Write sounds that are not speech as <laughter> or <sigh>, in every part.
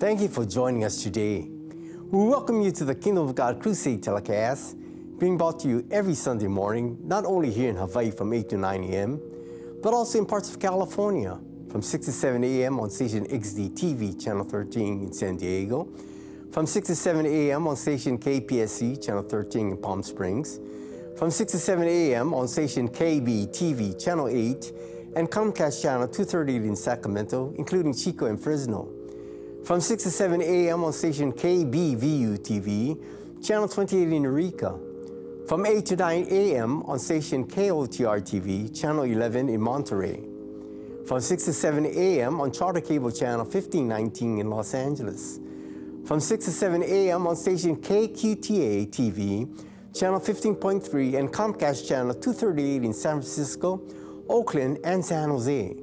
Thank you for joining us today. We welcome you to the Kingdom of God Crusade telecast, being brought to you every Sunday morning, not only here in Hawaii from 8 to 9 a.m., but also in parts of California from 6 to 7 a.m. on station XD TV, Channel 13 in San Diego, from 6 to 7 a.m. on station KPSC, Channel 13 in Palm Springs, from 6 to 7 a.m. on station KB TV, Channel 8, and Comcast Channel 238 in Sacramento, including Chico and Fresno. From 6 to 7 a.m. on station KBVU TV, Channel 28 in Eureka. From 8 to 9 a.m. on station KOTR TV, Channel 11 in Monterey. From 6 to 7 a.m. on Charter Cable Channel 1519 in Los Angeles. From 6 to 7 a.m. on station KQTA TV, Channel 15.3 and Comcast Channel 238 in San Francisco, Oakland, and San Jose.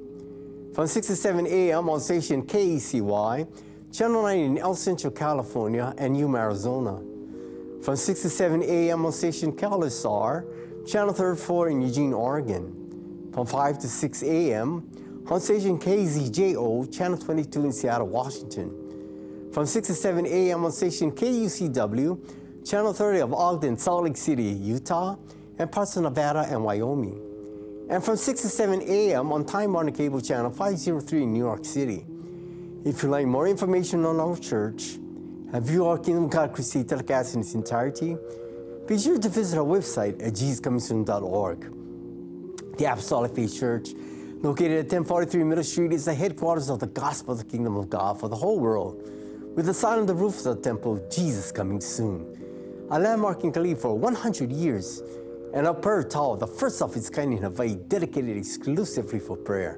From 6 to 7 a.m. on station KECY, Channel 9 in El Centro, California, and Yuma, Arizona. From 6 to 7 a.m. on station KLSR, Channel 34 in Eugene, Oregon. From 5 to 6 a.m. on station KZJO, Channel 22 in Seattle, Washington. From 6 to 7 a.m. on station KUCW, Channel 30 of Ogden, Salt Lake City, Utah, and parts of Nevada and Wyoming. And from 6 to 7 a.m. on Time Warner Cable Channel 503 in New York City. If you'd like more information on our church, and view our Kingdom of God Crusade telecast in its entirety, be sure to visit our website at jesuscomingsoon.org. The Apostolic Faith Church, located at 1043 Middle Street, is the headquarters of the gospel of the kingdom of God for the whole world, with the sign on the roof of the temple, Jesus coming soon. A landmark in Kalihi for 100 years, and a prayer tower, the first of its kind in Hawaii, dedicated exclusively for prayer.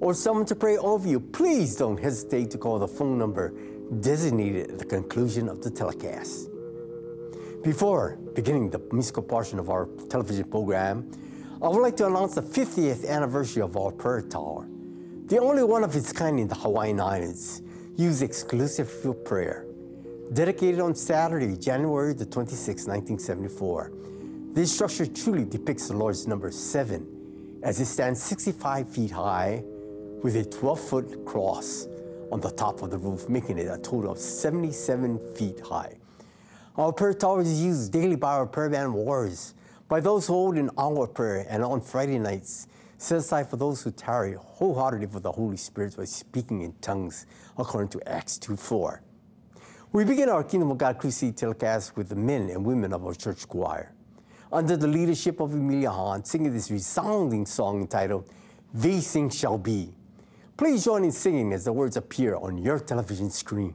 or someone to pray over you, please don't hesitate to call the phone number designated at the conclusion of the telecast. Before beginning the musical portion of our television program, I would like to announce the 50th anniversary of our prayer tower, the only one of its kind in the Hawaiian Islands, used exclusively for prayer. Dedicated on Saturday, January the 26th, 1974, this structure truly depicts the Lord's number seven as it stands 65 feet high with a 12 foot cross on the top of the roof, making it a total of 77 feet high. Our prayer tower is used daily by our prayer band warriors, by those who hold an hour prayer, and on Friday nights, set aside for those who tarry wholeheartedly for the Holy Spirit by speaking in tongues, according to Acts 2 4. We begin our Kingdom of God Crusade telecast with the men and women of our church choir, under the leadership of Emilia Hahn, singing this resounding song entitled, These Things Shall Be. Please join in singing as the words appear on your television screen.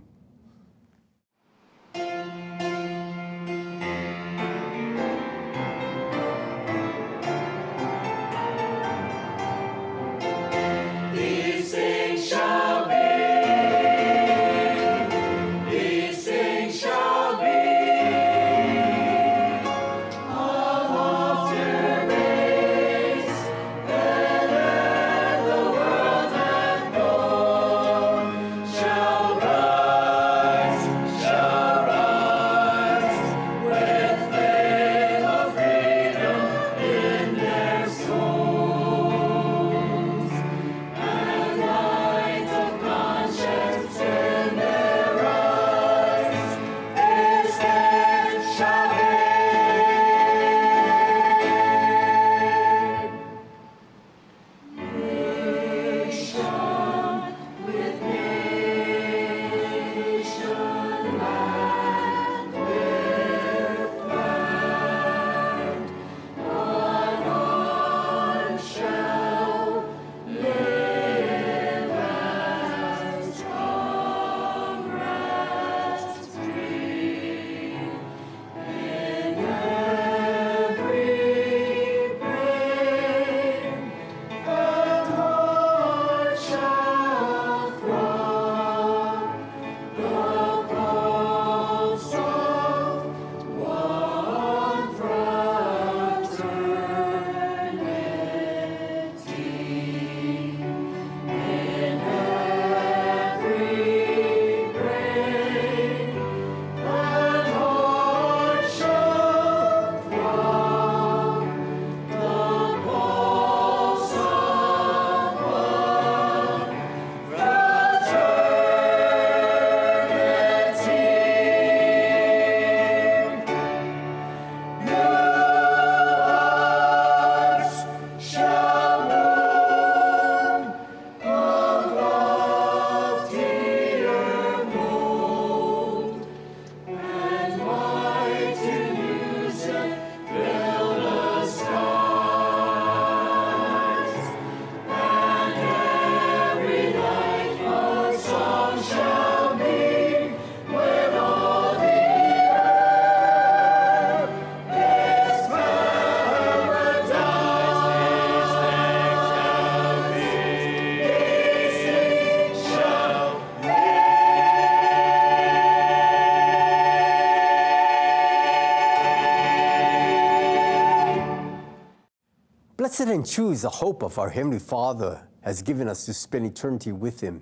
Blessed and true is the hope of our Heavenly Father has given us to spend eternity with Him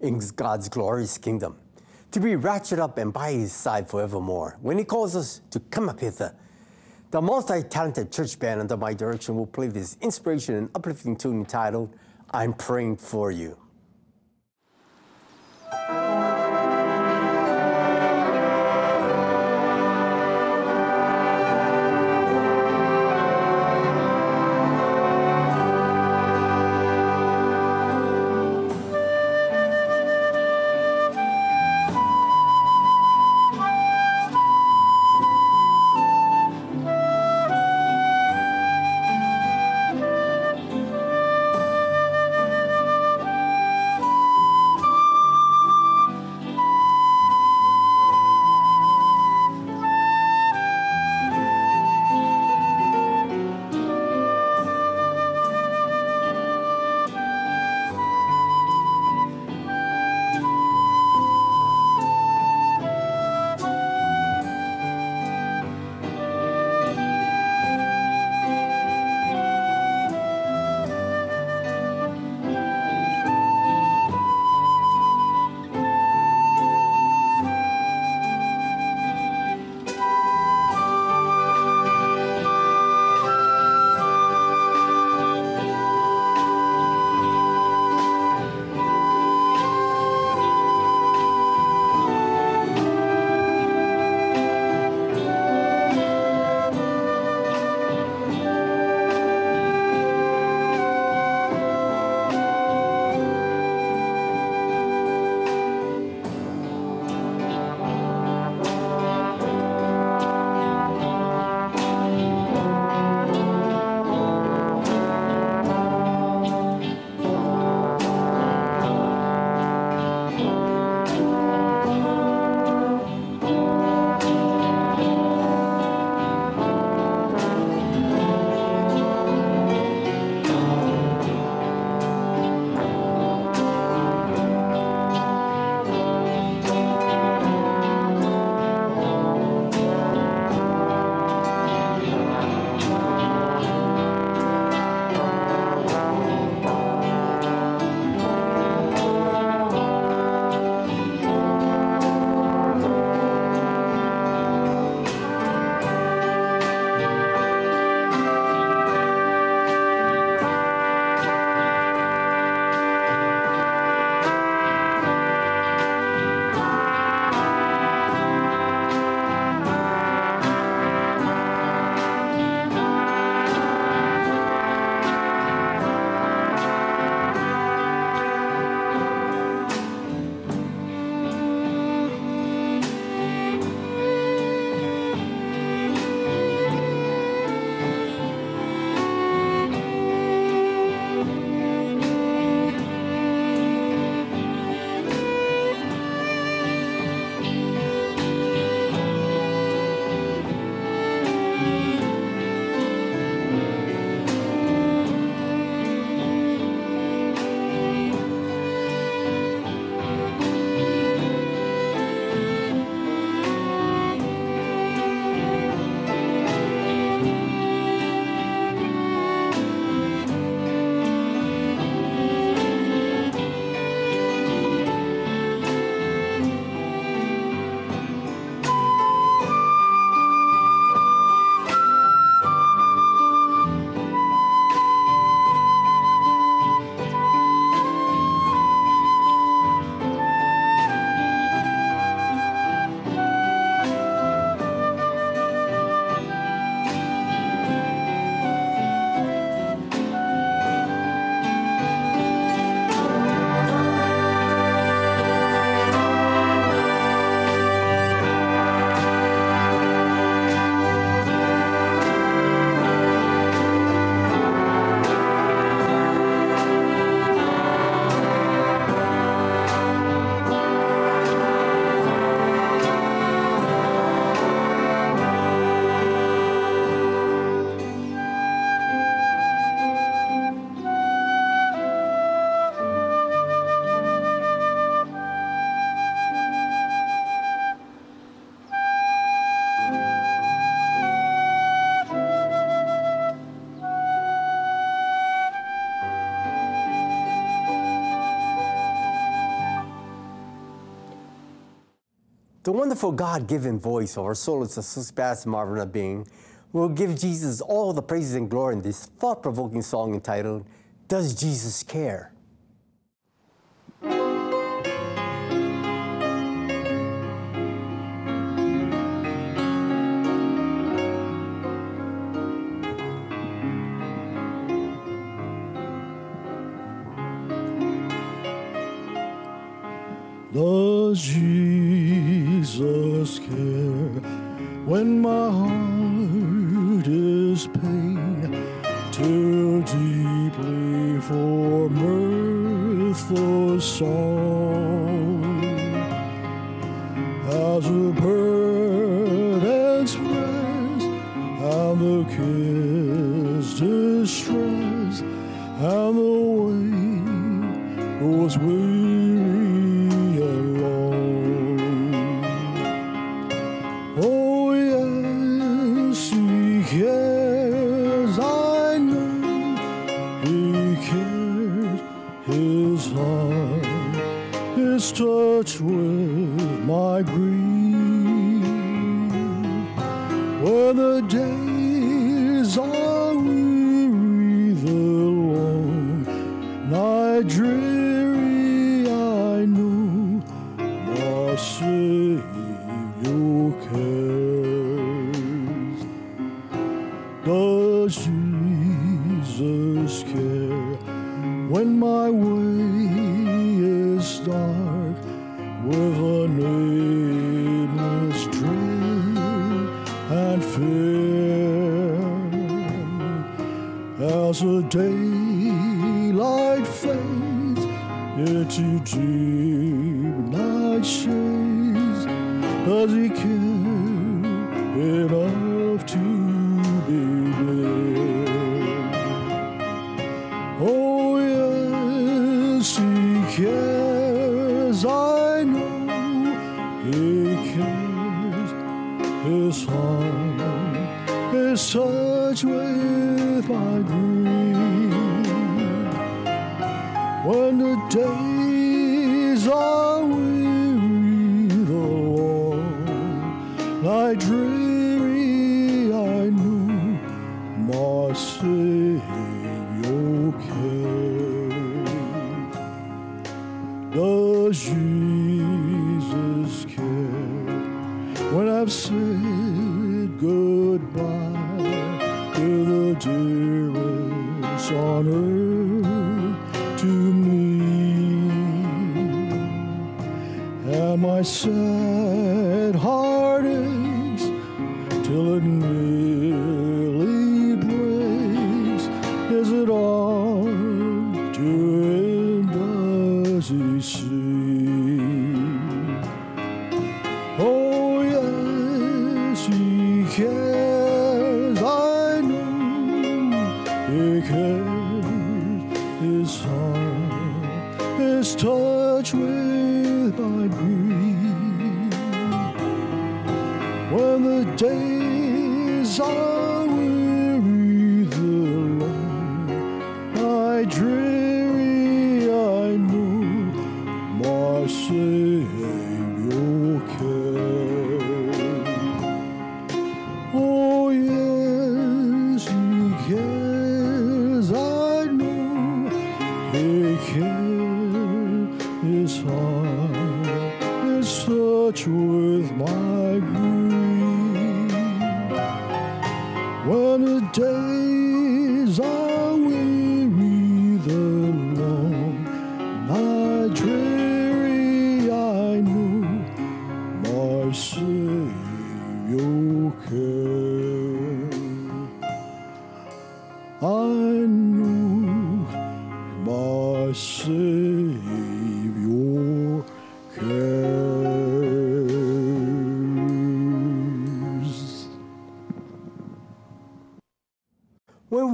in God's glorious kingdom, to be raptured up and by His side forevermore. When He calls us to come up hither, the multi-talented church band under my direction will play this inspiration and uplifting tune entitled, I'm Praying For You. The wonderful God given voice of our soul is soul's Suspas Marvin Abing will give Jesus all the praises and glory in this thought provoking song entitled, Does Jesus Care? Does Jesus care when my heart is pain? too deeply for mirthful song as a bird express and the kiss distress and the way goes weary into deep night shades, does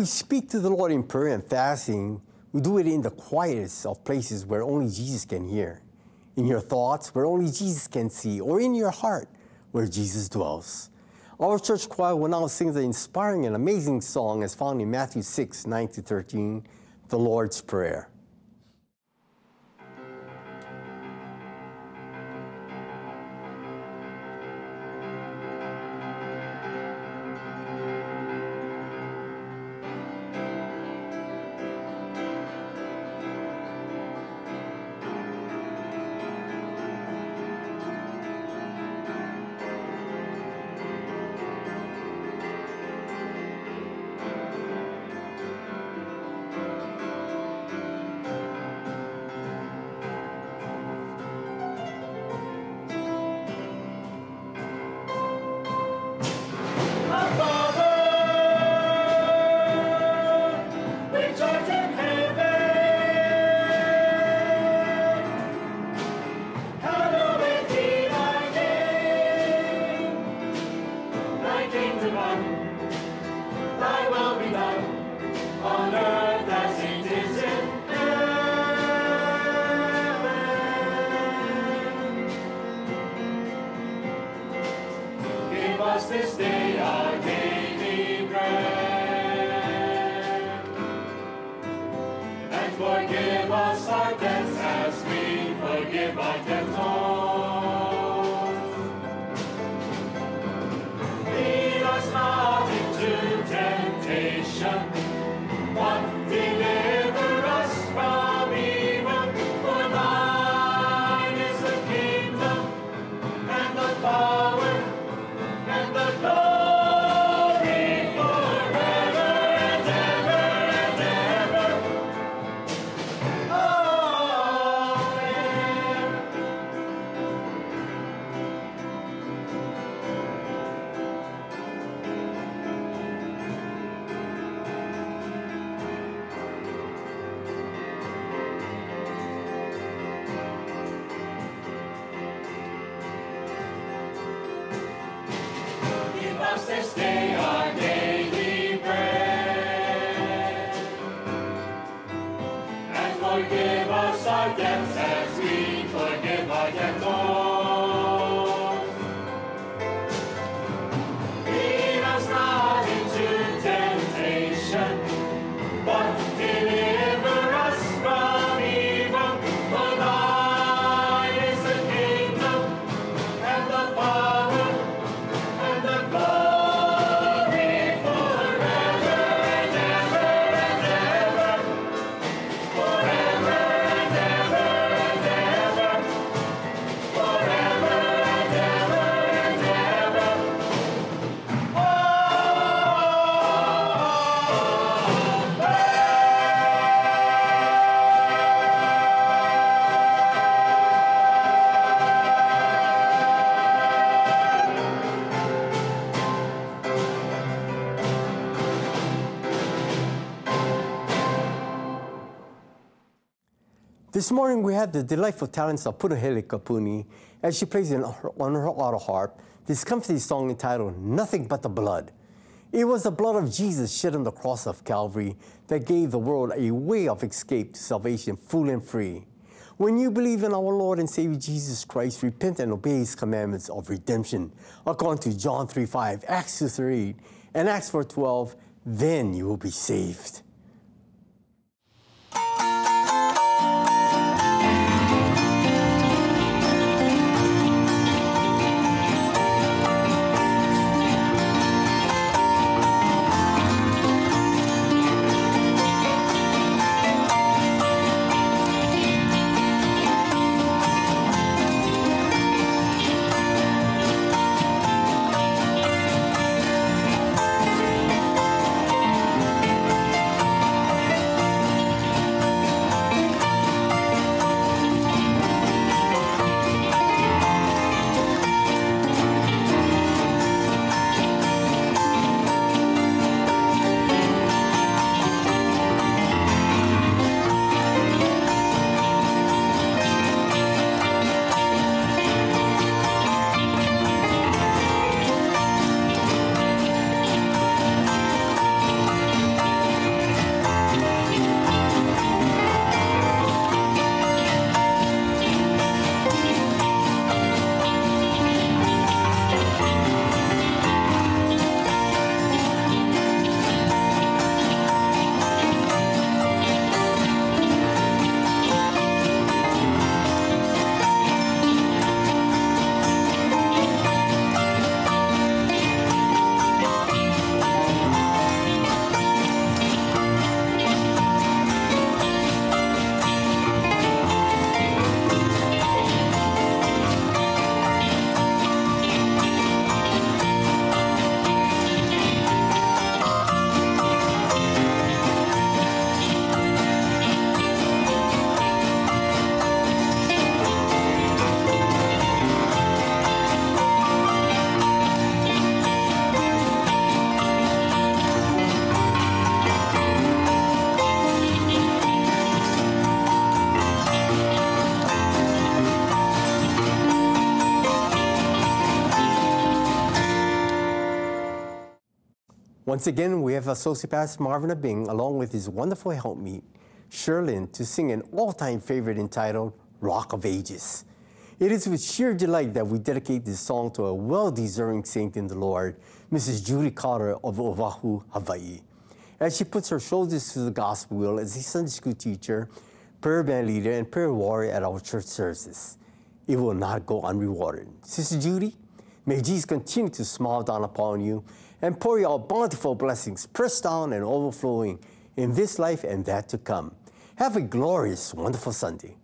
speak to the Lord in prayer and fasting, we do it in the quietest of places where only Jesus can hear, in your thoughts where only Jesus can see, or in your heart where Jesus dwells. Our church choir will now sing the inspiring and amazing song as found in Matthew 6 9 to 13, the Lord's Prayer. This morning we have the delightful talents of Punahele Kapuni as she plays on her auto harp this comfy song entitled Nothing But the Blood. It was the blood of Jesus shed on the cross of Calvary that gave the world a way of escape to salvation full and free. When you believe in our Lord and Savior Jesus Christ, repent and obey his commandments of redemption, according to John 3 5, Acts 2 3, and Acts 4 12, then you will be saved. Once again, we have Associate Pastor Marvin Abing along with his wonderful helpmeet, Sherlyn, to sing an all-time favorite entitled Rock of Ages. It is with sheer delight that we dedicate this song to a well-deserving saint in the Lord, Mrs. Judy Carter of Oahu, Hawaii. As she puts her shoulders to the gospel wheel as a Sunday school teacher, prayer band leader, and prayer warrior at our church services, it will not go unrewarded. Sister Judy, may Jesus continue to smile down upon you and pour you out bountiful blessings, pressed down and overflowing in this life and that to come. Have a glorious, wonderful Sunday.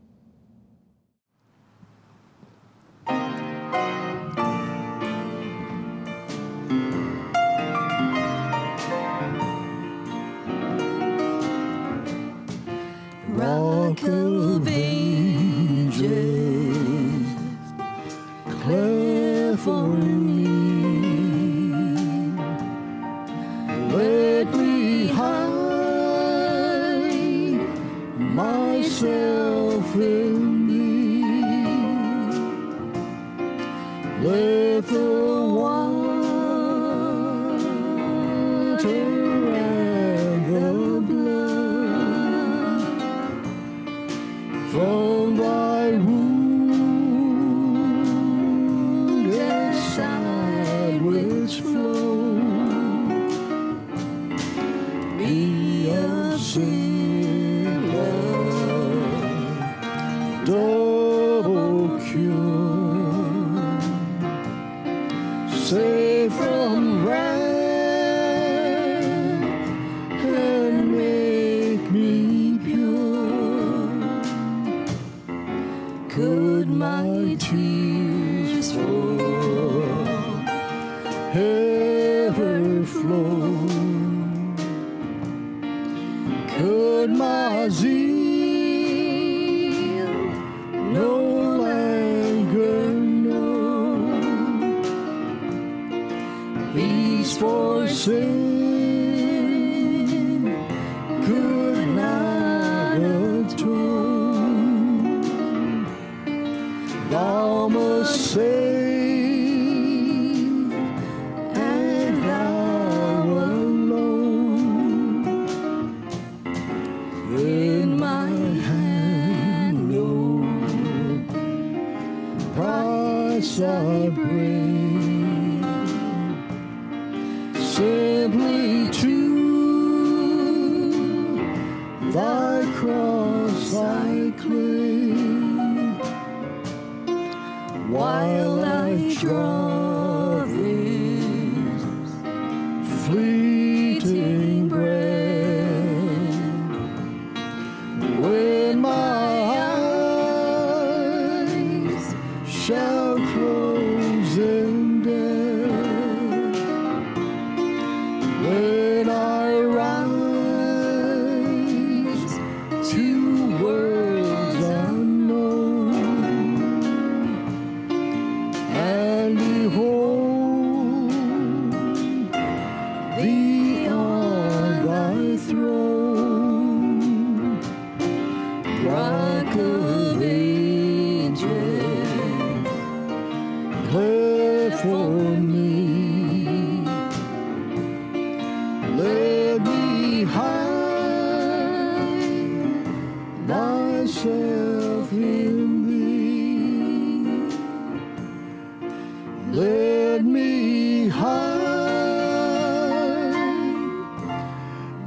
Let me hide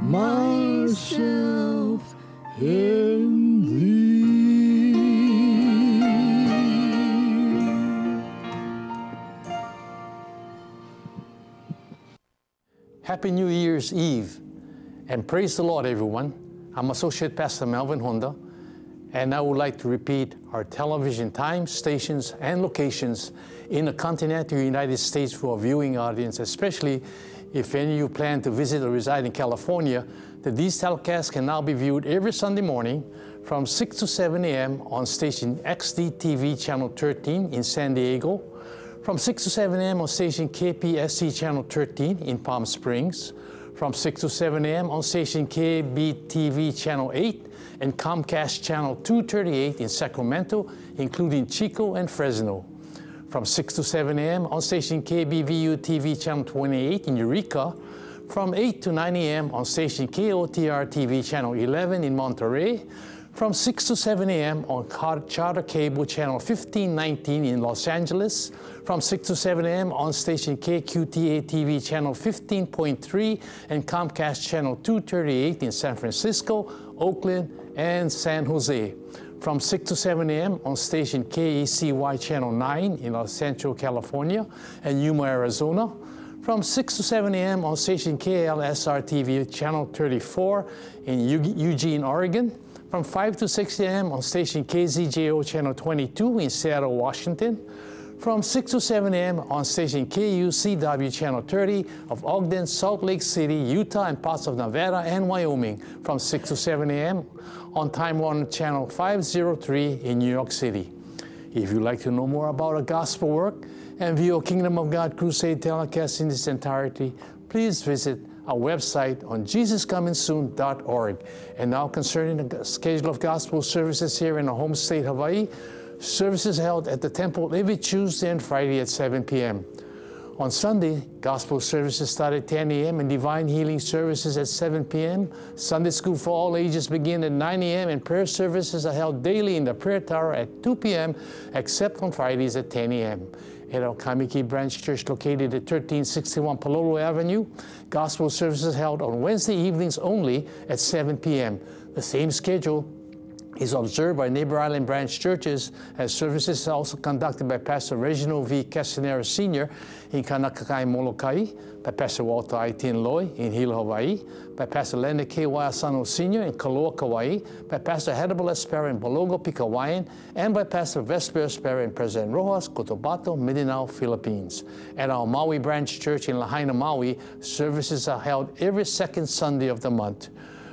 myself in thee. Happy New Year's Eve and praise the Lord, everyone. I'm Associate Pastor Melvin Honda, and I would like to repeat our television times, stations, and locations in the continental United States for our viewing audience, especially if any of you plan to visit or reside in California, that these telecasts can now be viewed every Sunday morning from 6 to 7 a.m. on station XDTV Channel 13 in San Diego, from 6 to 7 a.m. on station KPSC Channel 13 in Palm Springs, from 6 to 7 a.m. on station KBTV Channel 8 and Comcast Channel 238 in Sacramento, including Chico and Fresno. From 6 to 7 a.m. on station KBVU TV Channel 28 in Eureka, from 8 to 9 a.m. on station KOTR TV channel 11 in Monterey, from 6 to 7 a.m. on Charter Cable channel 1519 in Los Angeles, from 6 to 7 a.m. on station KQTA TV channel 15.3 and Comcast channel 238 in San Francisco, Oakland, and San Jose. From 6 to 7 a.m. on station KECY channel 9 in El Centro, California, and Yuma, Arizona from 6 to 7 a.m. on station KLSR TV channel 34 in Eugene, Oregon. From 5 to 6 a.m. on station KZJO channel 22 in Seattle, Washington. From 6 to 7 a.m. on station KUCW channel 30 of Ogden, Salt Lake City, Utah, and parts of Nevada and Wyoming. From 6 to 7 a.m. on Time Warner channel 503 in New York City. If you'd like to know more about our gospel work and view a Kingdom of God crusade telecast in its entirety, please visit our website on jesuscomingsoon.org. And now concerning the schedule of gospel services here in the home state, Hawaii, services held at the temple every Tuesday and Friday at 7 p.m. On Sunday, gospel services start at 10 a.m. and divine healing services at 7 p.m. Sunday school for all ages begin at 9 a.m. and prayer services are held daily in the prayer tower at 2 p.m. except on Fridays at 10 a.m. At our Kaimuki Branch Church located at 1361 Palolo Avenue, gospel services held on Wednesday evenings only at 7 p.m. The same schedule is observed by neighbor island branch churches as services are also conducted by Pastor Reginald V. Castanera Sr. in Kaunakakai, Molokai, by Pastor Walter I. Loy in Hilo, Hawaii, by Pastor Leonard K. Waiasano Sr. in Koloa, Kauai, by Pastor Hannibal Espera in Balogo, Pigcawayan, and by Pastor Vesper Espera in President Roxas, Cotabato, Mindanao, Philippines. At our Maui branch church in Lahaina, Maui, services are held every second Sunday of the month.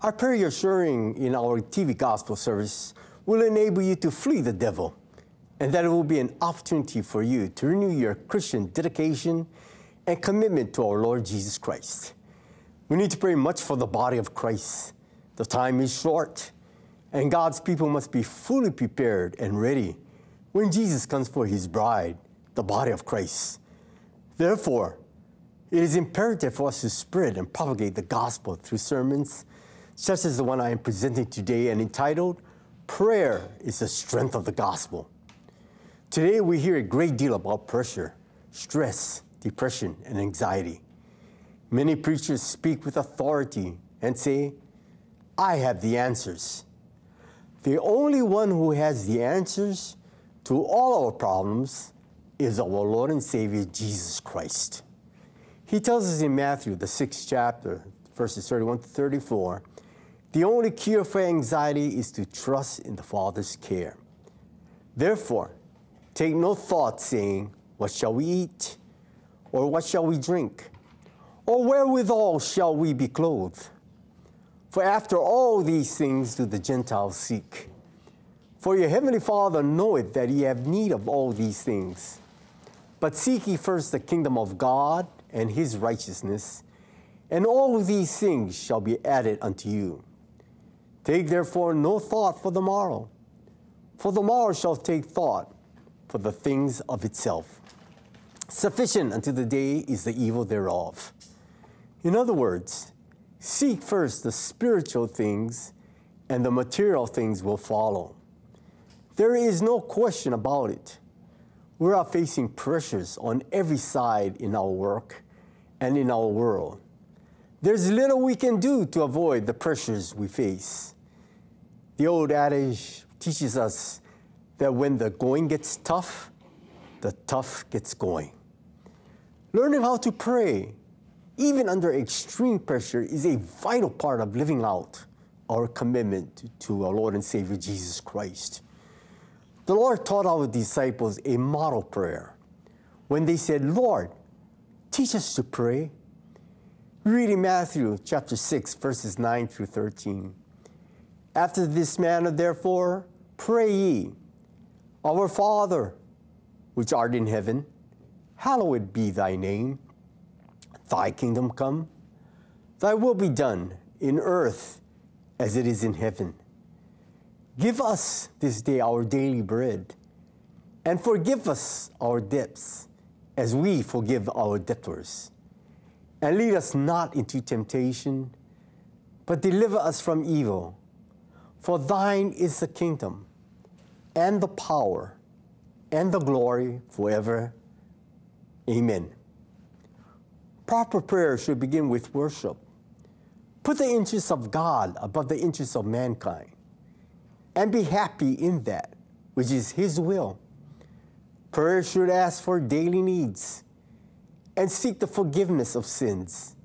Our prayer sharing in our TV gospel service will enable you to flee the devil, and that it will be an opportunity for you to renew your Christian dedication and commitment to our Lord Jesus Christ. We need to pray much for the body of Christ. The time is short, and God's people must be fully prepared and ready when Jesus comes for his bride, the body of Christ. Therefore, it is imperative for us to spread and propagate the gospel through sermons such as the one I am presenting today and entitled Prayer is the Strength of the Gospel. Today we hear a great deal about pressure, stress, depression, and anxiety. Many preachers speak with authority and say, I have the answers. The only one who has the answers to all our problems is our Lord and Savior Jesus Christ. He tells us in Matthew, the sixth chapter, verses 31 to 34, the only cure for anxiety is to trust in the Father's care. Therefore, take no thought saying, What shall we eat? Or what shall we drink? Or wherewithal shall we be clothed? For after all these things do the Gentiles seek. For your heavenly Father knoweth that ye have need of all these things. But seek ye first the kingdom of God and his righteousness, and all these things shall be added unto you. Take therefore no thought for the morrow, for the morrow shall take thought for the things of itself. Sufficient unto the day is the evil thereof. In other words, seek first the spiritual things, and the material things will follow. There is no question about it. We are facing pressures on every side in our work and in our world. There's little we can do to avoid the pressures we face. The old adage teaches us that when the going gets tough, the tough gets going. Learning how to pray, even under extreme pressure, is a vital part of living out our commitment to our Lord and Savior Jesus Christ. The Lord taught our disciples a model prayer when they said, Lord, teach us to pray. Reading Matthew chapter 6, verses 9 through 13. After this manner, therefore, pray ye, Our Father, which art in heaven, hallowed be thy name. Thy kingdom come, thy will be done in earth as it is in heaven. Give us this day our daily bread, and forgive us our debts as we forgive our debtors. And lead us not into temptation, but deliver us from evil. For thine is the kingdom, and the power, and the glory forever. Amen. Proper prayer should begin with worship. Put the interests of God above the interests of mankind, and be happy in that, which is His will. Prayer should ask for daily needs and seek the forgiveness of sins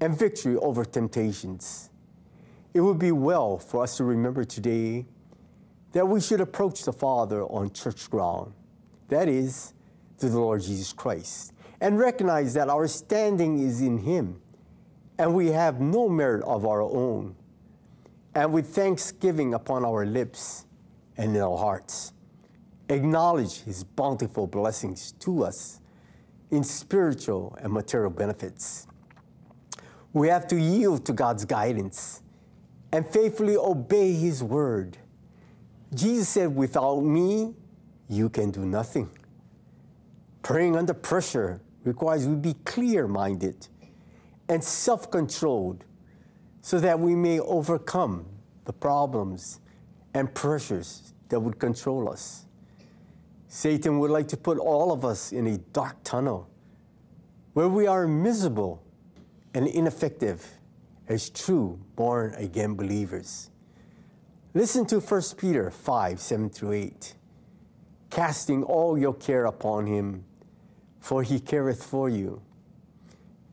and victory over temptations. It would be well for us to remember today that we should approach the Father on church ground, that is, through the Lord Jesus Christ, and recognize that our standing is in Him and we have no merit of our own, and with thanksgiving upon our lips and in our hearts, acknowledge His bountiful blessings to us in spiritual and material benefits. We have to yield to God's guidance and faithfully obey His word. Jesus said, Without me, you can do nothing. Praying under pressure requires we be clear minded and self controlled so that we may overcome the problems and pressures that would control us. Satan would like to put all of us in a dark tunnel where we are miserable and ineffective as true born again believers. Listen to 1 Peter 5 7 through 8. Casting all your care upon him, for he careth for you.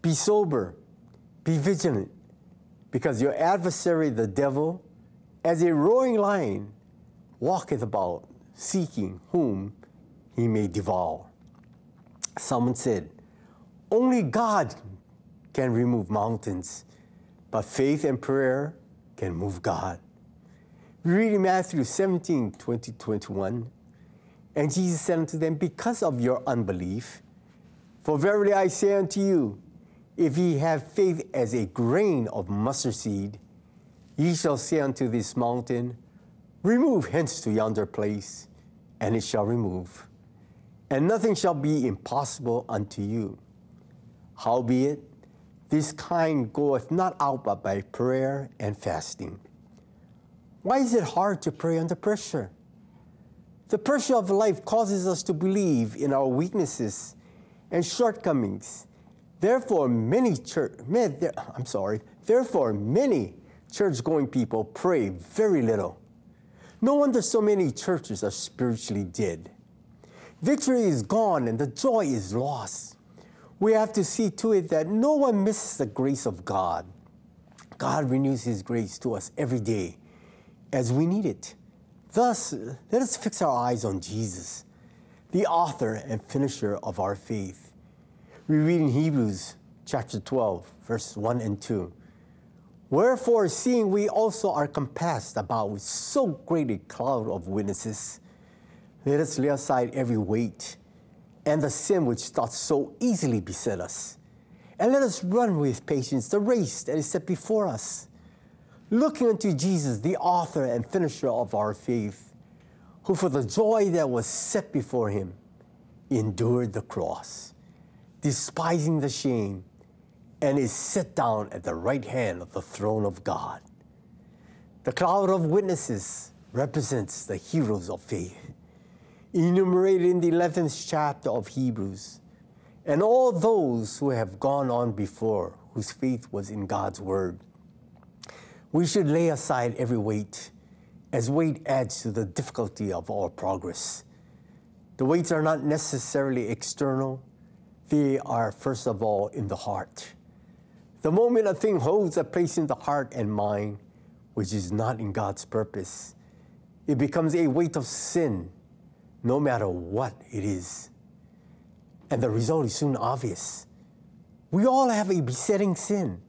Be sober, be vigilant, because your adversary, the devil, as a roaring lion, walketh about, seeking whom he may devour. Someone said, Only God can remove mountains, but faith and prayer can move God. We read in Matthew 17 20 21. And Jesus said unto them, Because of your unbelief, for verily I say unto you, if ye have faith as a grain of mustard seed, ye shall say unto this mountain, Remove hence to yonder place, and it shall remove. And nothing shall be impossible unto you. Howbeit, this kind goeth not out but by prayer and fasting. Why is it hard to pray under pressure? The pressure of life causes us to believe in our weaknesses and shortcomings. Therefore, many church, <laughs> I'm sorry, therefore many church-going people pray very little. No wonder so many churches are spiritually dead. Victory is gone and the joy is lost. We have to see to it that no one misses the grace of God. God renews His grace to us every day as we need it. Thus, let us fix our eyes on Jesus, the author and finisher of our faith. We read in Hebrews chapter 12, verse 1 and 2. Wherefore, seeing we also are compassed about with so great a cloud of witnesses, let us lay aside every weight and the sin which doth so easily beset us, and let us run with patience the race that is set before us looking unto Jesus, the author and finisher of our faith, who for the joy that was set before him endured the cross, despising the shame, and is set down at the right hand of the throne of God. The cloud of witnesses represents the heroes of faith, enumerated in the 11th chapter of Hebrews, and all those who have gone on before, whose faith was in God's word we should lay aside every weight, as weight adds to the difficulty of our progress. The weights are not necessarily external, they are first of all in the heart. The moment a thing holds a place in the heart and mind, which is not in God's purpose, it becomes a weight of sin, no matter what it is. And the result is soon obvious. We all have a besetting sin,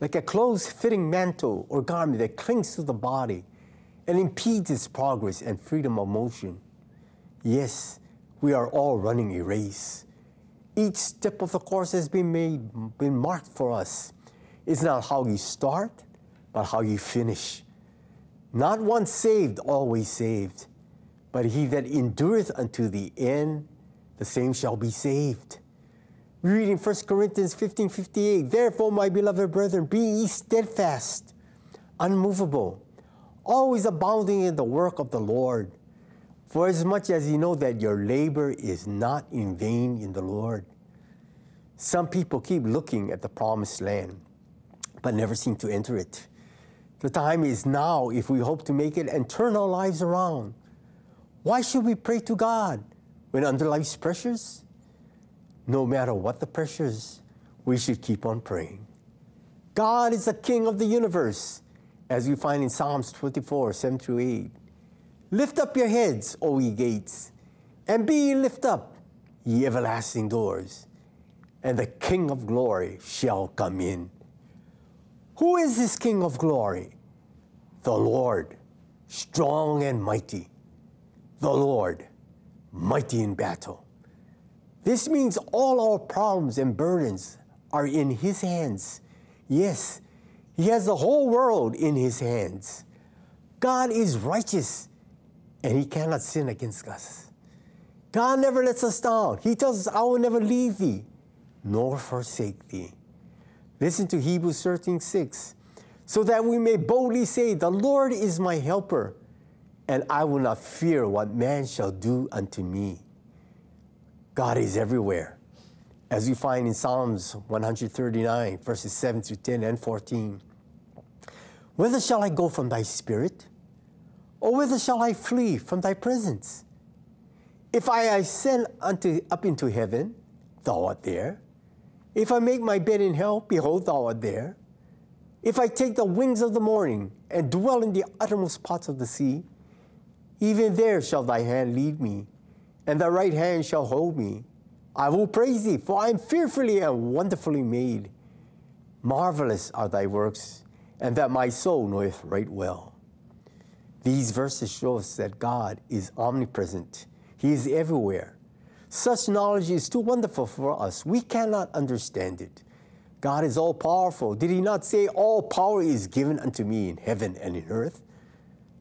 like a close fitting mantle or garment that clings to the body and impedes its progress and freedom of motion. Yes, we are all running a race. Each step of the course has been made, been marked for us. It's not how you start, but how you finish. Not once saved, always saved. But he that endureth unto the end, the same shall be saved. We read in 1 Corinthians 15 58, Therefore, my beloved brethren, be ye steadfast, unmovable, always abounding in the work of the Lord. For as much as you know that your labor is not in vain in the Lord. Some people keep looking at the promised land, but never seem to enter it. The time is now if we hope to make it and turn our lives around. Why should we pray to God when under life's pressures? No matter what the pressures, we should keep on praying. God is the King of the universe, as we find in Psalms 24, 7 through 8. Lift up your heads, O ye gates, and be ye lift up, ye everlasting doors, and the King of glory shall come in. Who is this King of glory? The Lord, strong and mighty. The Lord, mighty in battle. This means all our problems and burdens are in His hands. Yes, He has the whole world in His hands. God is righteous and He cannot sin against us. God never lets us down. He tells us, I will never leave thee nor forsake thee. Listen to Hebrews 13 6. So that we may boldly say, The Lord is my helper, and I will not fear what man shall do unto me. God is everywhere. As we find in Psalms 139, verses 7 through 10 and 14. Whither shall I go from thy spirit? Or whither shall I flee from thy presence? If I ascend unto, up into heaven, thou art there. If I make my bed in hell, behold, thou art there. If I take the wings of the morning and dwell in the uttermost parts of the sea, even there shall thy hand lead me, and thy right hand shall hold me. I will praise thee, for I am fearfully and wonderfully made. Marvelous are thy works, and that my soul knoweth right well. These verses show us that God is omnipresent. He is everywhere. Such knowledge is too wonderful for us. We cannot understand it. God is all powerful. Did he not say, All power is given unto me in heaven and in earth?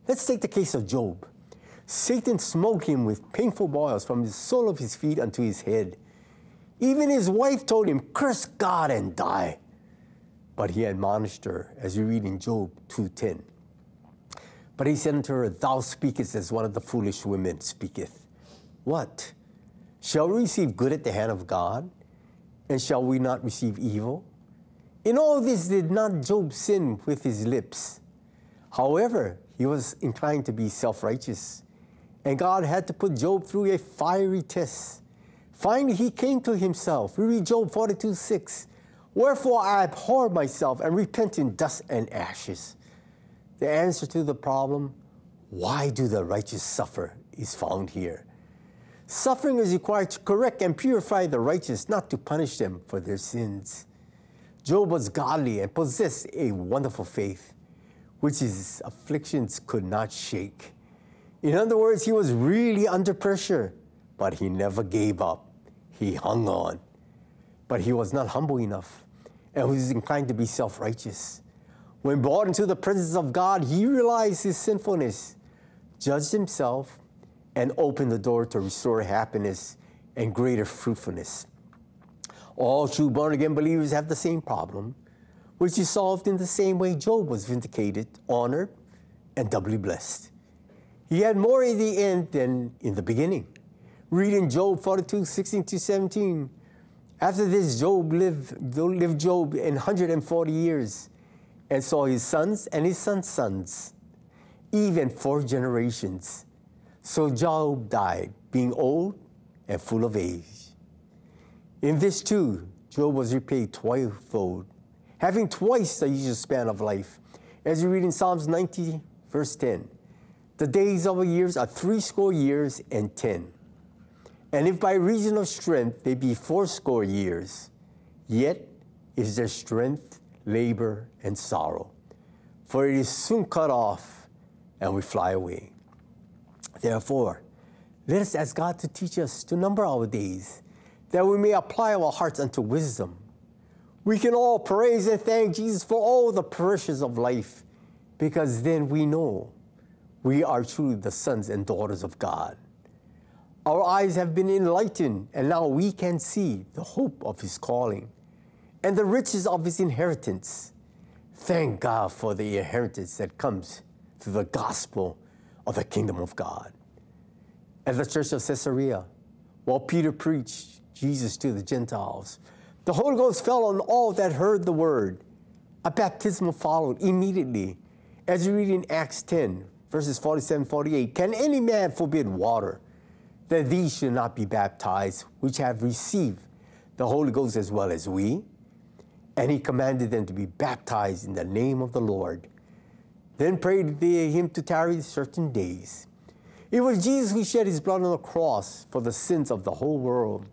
Let's take the case of Job. Satan smote him with painful boils from the sole of his feet unto his head. Even his wife told him, Curse God and die. But he admonished her, as we read in Job 2:10. But he said unto her, Thou speakest as one of the foolish women speaketh. What? Shall we receive good at the hand of God? And shall we not receive evil? In all this did not Job sin with his lips. However, he was inclined to be self righteous, and God had to put Job through a fiery test. Finally, he came to himself. We read Job 42 6. Wherefore I abhor myself and repent in dust and ashes. The answer to the problem, why do the righteous suffer, is found here. Suffering is required to correct and purify the righteous, not to punish them for their sins. Job was godly and possessed a wonderful faith, which his afflictions could not shake. In other words, he was really under pressure, but he never gave up. He hung on. But he was not humble enough and was inclined to be self righteous. When brought into the presence of God, he realized his sinfulness, judged himself, and opened the door to restore happiness and greater fruitfulness. All true born again believers have the same problem, which is solved in the same way Job was vindicated, honored, and doubly blessed. He had more in the end than in the beginning. Read in Job 42, 16 to 17. After this, Job lived, lived Job in 140 years and saw his sons and his sons' sons, even four generations. So Job died, being old and full of age. In this too, Job was repaid twicefold, having twice the usual span of life. As you read in Psalms 90, verse 10, the days of a year are threescore years and ten. And if by reason of strength they be fourscore years, yet is their strength, labor, and sorrow. For it is soon cut off, and we fly away. Therefore, let us ask God to teach us to number our days, that we may apply our hearts unto wisdom. We can all praise and thank Jesus for all the pressures of life, because then we know we are truly the sons and daughters of God. Our eyes have been enlightened, and now we can see the hope of His calling and the riches of His inheritance. Thank God for the inheritance that comes through the gospel of the kingdom of God. At the church of Caesarea, while Peter preached Jesus to the Gentiles, the Holy Ghost fell on all that heard the word. A baptism followed immediately. As you read in Acts 10, verses 47 48, can any man forbid water that these should not be baptized, which have received the Holy Ghost as well as we? And he commanded them to be baptized in the name of the Lord. Then prayed they him to tarry certain days. It was Jesus who shed his blood on the cross for the sins of the whole world.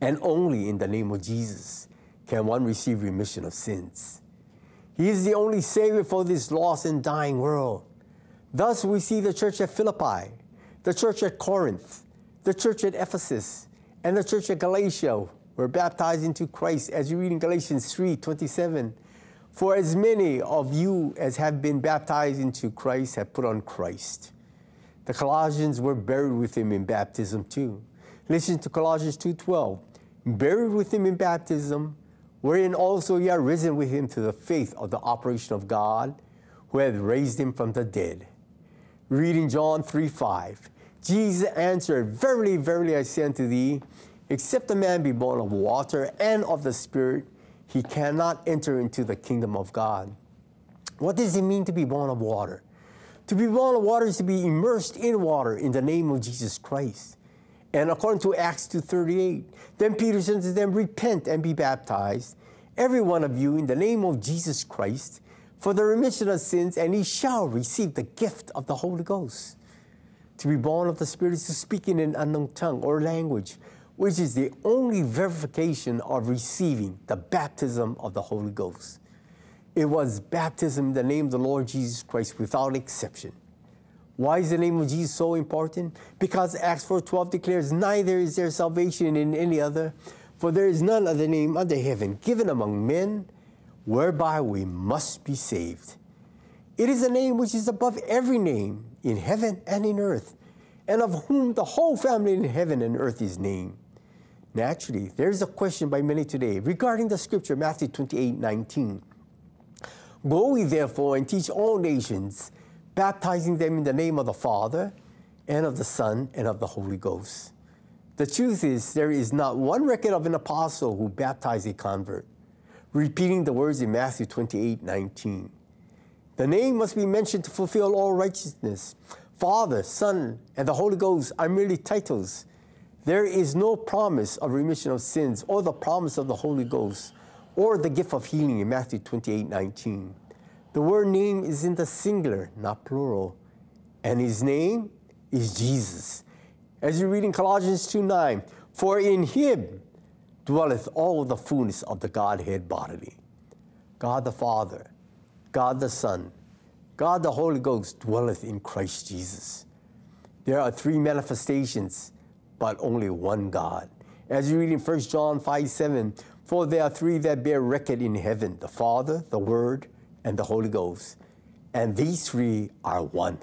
And only in the name of Jesus can one receive remission of sins. He is the only Savior for this lost and dying world. Thus, we see the church at Philippi, the church at Corinth, the church at Ephesus, and the church at Galatia were baptized into Christ, as you read in Galatians 3 27. For as many of you as have been baptized into Christ have put on Christ. The Colossians were buried with him in baptism too. Listen to Colossians 2:12. Buried with him in baptism, wherein also ye are risen with him to the faith of the operation of God, who hath raised him from the dead. Reading John 3 5. Jesus answered, Verily, verily, I say unto thee, except a man be born of water and of the Spirit, he cannot enter into the kingdom of God. What does it mean to be born of water? To be born of water is to be immersed in water in the name of Jesus Christ. And according to Acts 2.38, then Peter said to them, Repent and be baptized, every one of you, in the name of Jesus Christ, for the remission of sins, and he shall receive the gift of the Holy Ghost. To be born of the Spirit is to speak in an unknown tongue or language, which is the only verification of receiving the baptism of the Holy Ghost. It was baptism in the name of the Lord Jesus Christ without exception. Why is the name of Jesus so important? Because Acts 4:12 declares, "Neither is there salvation in any other, for there is none other name under heaven given among men whereby we must be saved." It is a name which is above every name in heaven and in earth, and of whom the whole family in heaven and earth is named. Naturally, there is a question by many today regarding the scripture, Matthew 28 19. Go ye therefore and teach all nations, baptizing them in the name of the Father, and of the Son, and of the Holy Ghost. The truth is, there is not one record of an apostle who baptized a convert, repeating the words in Matthew 28 19. The name must be mentioned to fulfill all righteousness. Father, Son, and the Holy Ghost are merely titles. There is no promise of remission of sins or the promise of the Holy Ghost or the gift of healing in Matthew 28 19. The word name is in the singular, not plural. And his name is Jesus. As you read in Colossians 2 9, for in him dwelleth all the fullness of the Godhead bodily. God the Father, God the Son, God the Holy Ghost dwelleth in Christ Jesus. There are three manifestations, but only one God. As you read in 1 John 5 7, for there are three that bear record in heaven the Father, the Word, and the Holy Ghost. And these three are one.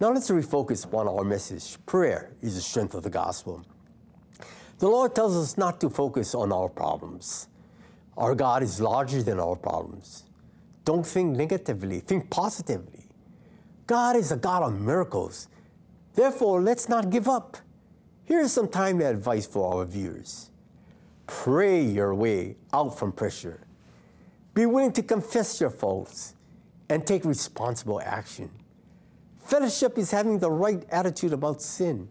Now let's refocus upon our message. Prayer is the strength of the gospel. The Lord tells us not to focus on our problems. Our God is larger than our problems. Don't think negatively, think positively. God is a God of miracles. Therefore, let's not give up. Here's some time advice for our viewers pray your way out from pressure. Be willing to confess your faults and take responsible action. Fellowship is having the right attitude about sin.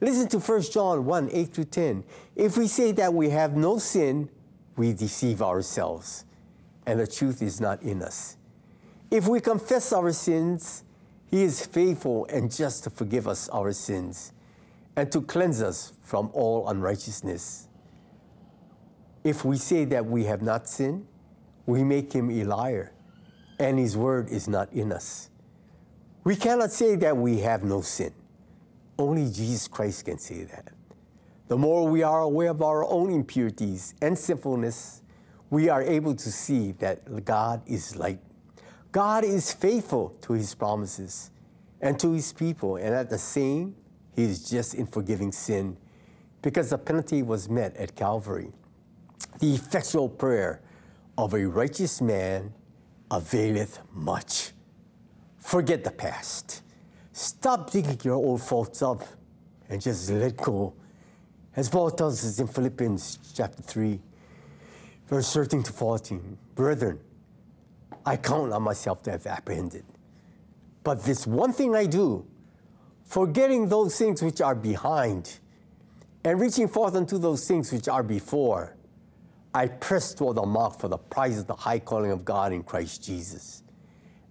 Listen to 1 John 1 8 through 10. If we say that we have no sin, we deceive ourselves, and the truth is not in us. If we confess our sins, he is faithful and just to forgive us our sins and to cleanse us from all unrighteousness. If we say that we have not sinned, we make him a liar, and his word is not in us. We cannot say that we have no sin. Only Jesus Christ can say that. The more we are aware of our own impurities and sinfulness, we are able to see that God is light. God is faithful to his promises and to his people, and at the same, he is just in forgiving sin because the penalty was met at Calvary. The effectual prayer of a righteous man availeth much. Forget the past. Stop digging your old faults up and just let go. As Paul tells us in Philippians chapter 3, verse 13 to 14, Brethren, I count on myself to have apprehended. But this one thing I do, forgetting those things which are behind, and reaching forth unto those things which are before, I press toward the mark for the prize of the high calling of God in Christ Jesus.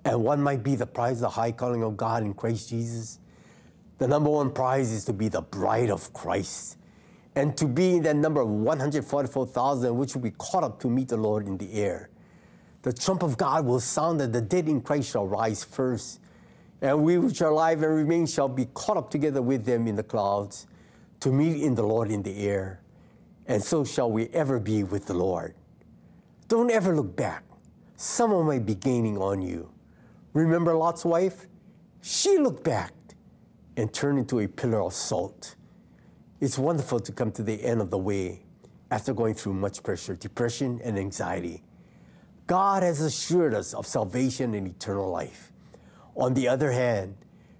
And what might be the prize the high calling of God in Christ Jesus? The number one prize is to be the bride of Christ and to be in that number of 144,000, which will be caught up to meet the Lord in the air. The trump of God will sound that the dead in Christ shall rise first, and we which are alive and remain shall be caught up together with them in the clouds to meet in the Lord in the air. And so shall we ever be with the Lord. Don't ever look back. Someone might be gaining on you. Remember Lot's wife? She looked back and turned into a pillar of salt. It's wonderful to come to the end of the way after going through much pressure, depression, and anxiety. God has assured us of salvation and eternal life. On the other hand,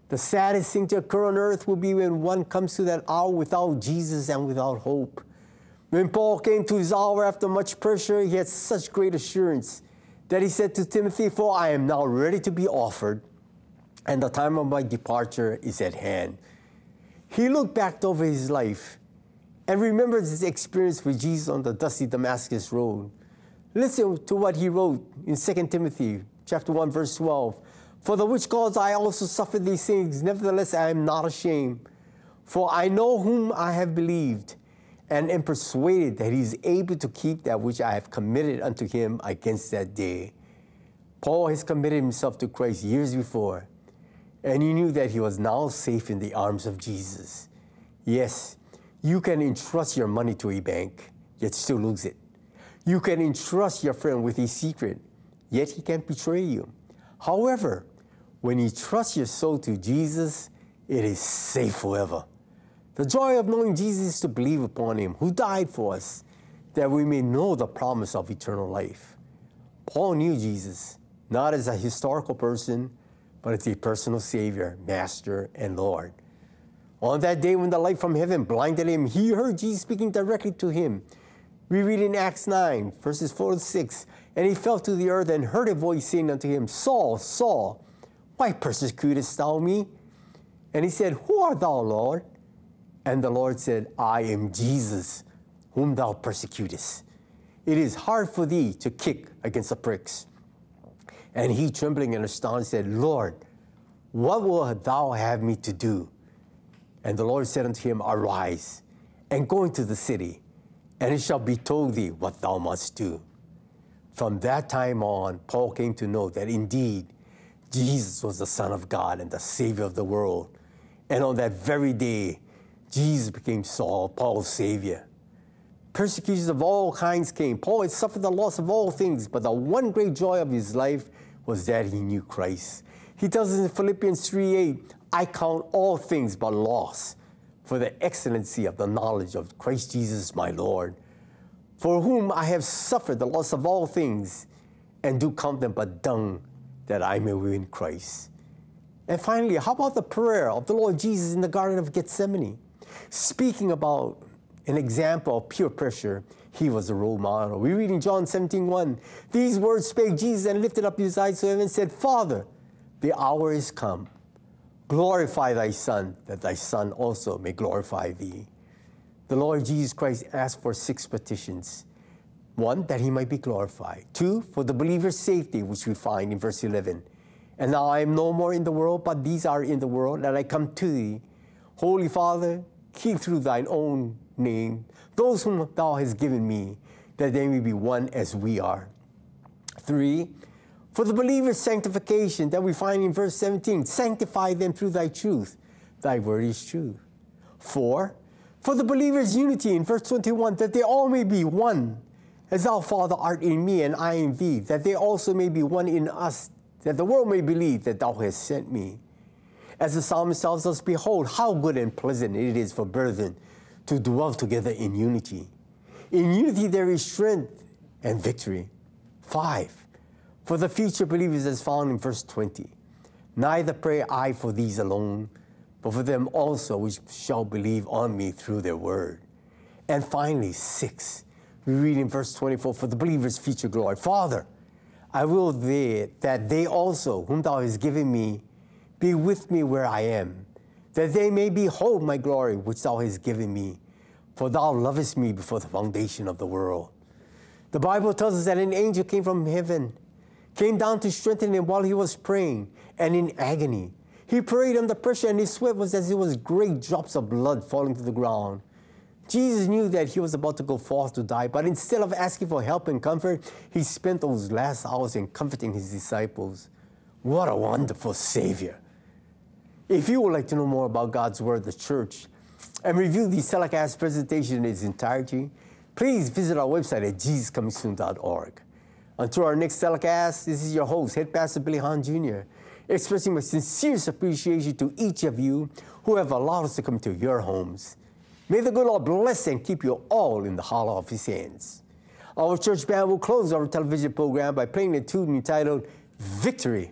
the saddest thing to occur on earth will be when one comes to that hour without Jesus and without hope. When Paul came to his hour after much pressure, he had such great assurance that he said to Timothy, For I am now ready to be offered, and the time of my departure is at hand. He looked back over his life and remembered his experience with Jesus on the dusty Damascus road. Listen to what he wrote in 2 Timothy chapter 1, verse 12. For the which cause I also suffer these things, nevertheless I am not ashamed. For I know whom I have believed, and am persuaded that he is able to keep that which I have committed unto him against that day. Paul has committed himself to Christ years before, and he knew that he was now safe in the arms of Jesus. Yes, you can entrust your money to a bank, yet still lose it. You can entrust your friend with a secret, yet he can betray you. However, when you trust your soul to Jesus, it is safe forever. The joy of knowing Jesus is to believe upon him who died for us, that we may know the promise of eternal life. Paul knew Jesus, not as a historical person, but as a personal Savior, Master, and Lord. On that day when the light from heaven blinded him, he heard Jesus speaking directly to him. We read in Acts 9, verses 4 to 6, and he fell to the earth and heard a voice saying unto him, Saul, Saul, why persecutest thou me? And he said, Who art thou, Lord? And the Lord said, I am Jesus, whom thou persecutest. It is hard for thee to kick against the pricks. And he, trembling and astonished, said, Lord, what wilt thou have me to do? And the Lord said unto him, Arise, and go into the city, and it shall be told thee what thou must do. From that time on, Paul came to know that indeed Jesus was the Son of God and the Savior of the world. And on that very day, Jesus became Saul, Paul's Savior. Persecutions of all kinds came. Paul had suffered the loss of all things, but the one great joy of his life was that he knew Christ. He tells us in Philippians 3 8, I count all things but loss for the excellency of the knowledge of Christ Jesus my Lord, for whom I have suffered the loss of all things, and do count them but dung that I may win Christ. And finally, how about the prayer of the Lord Jesus in the Garden of Gethsemane? Speaking about an example of pure pressure, he was a role model. We read in John 17 1, these words spake Jesus and lifted up his eyes to heaven and said, Father, the hour is come. Glorify thy Son, that thy Son also may glorify thee. The Lord Jesus Christ asked for six petitions. One, that he might be glorified. Two, for the believer's safety, which we find in verse 11. And now I am no more in the world, but these are in the world, and I come to thee. Holy Father, keep through thine own name those whom thou hast given me, that they may be one as we are. Three, for the believer's sanctification that we find in verse 17, sanctify them through thy truth. Thy word is true. Four, for the believer's unity in verse 21, that they all may be one, as thou, Father, art in me and I in thee, that they also may be one in us, that the world may believe that thou hast sent me. As the psalmist tells us, Behold, how good and pleasant it is for brethren to dwell together in unity. In unity there is strength and victory. Five, for the future believers as found in verse 20. Neither pray I for these alone, but for them also which shall believe on me through their word. And finally, six, we read in verse 24, for the believer's future glory. Father, I will that they also, whom thou hast given me, be with me where I am, that they may behold my glory which thou hast given me. For thou lovest me before the foundation of the world. The Bible tells us that an angel came from heaven, came down to strengthen him while he was praying and in agony. He prayed under pressure, and his sweat was as it was great drops of blood falling to the ground. Jesus knew that he was about to go forth to die, but instead of asking for help and comfort, he spent those last hours in comforting his disciples. What a wonderful Savior! If you would like to know more about God's Word, the church, and review the telecast presentation in its entirety, please visit our website at jesuscomingsoon.org. Until our next telecast, this is your host, Head Pastor Billy Hahn Jr., expressing my sincerest appreciation to each of you who have allowed us to come to your homes. May the good Lord bless and keep you all in the hollow of his hands. Our church band will close our television program by playing a tune entitled Victory.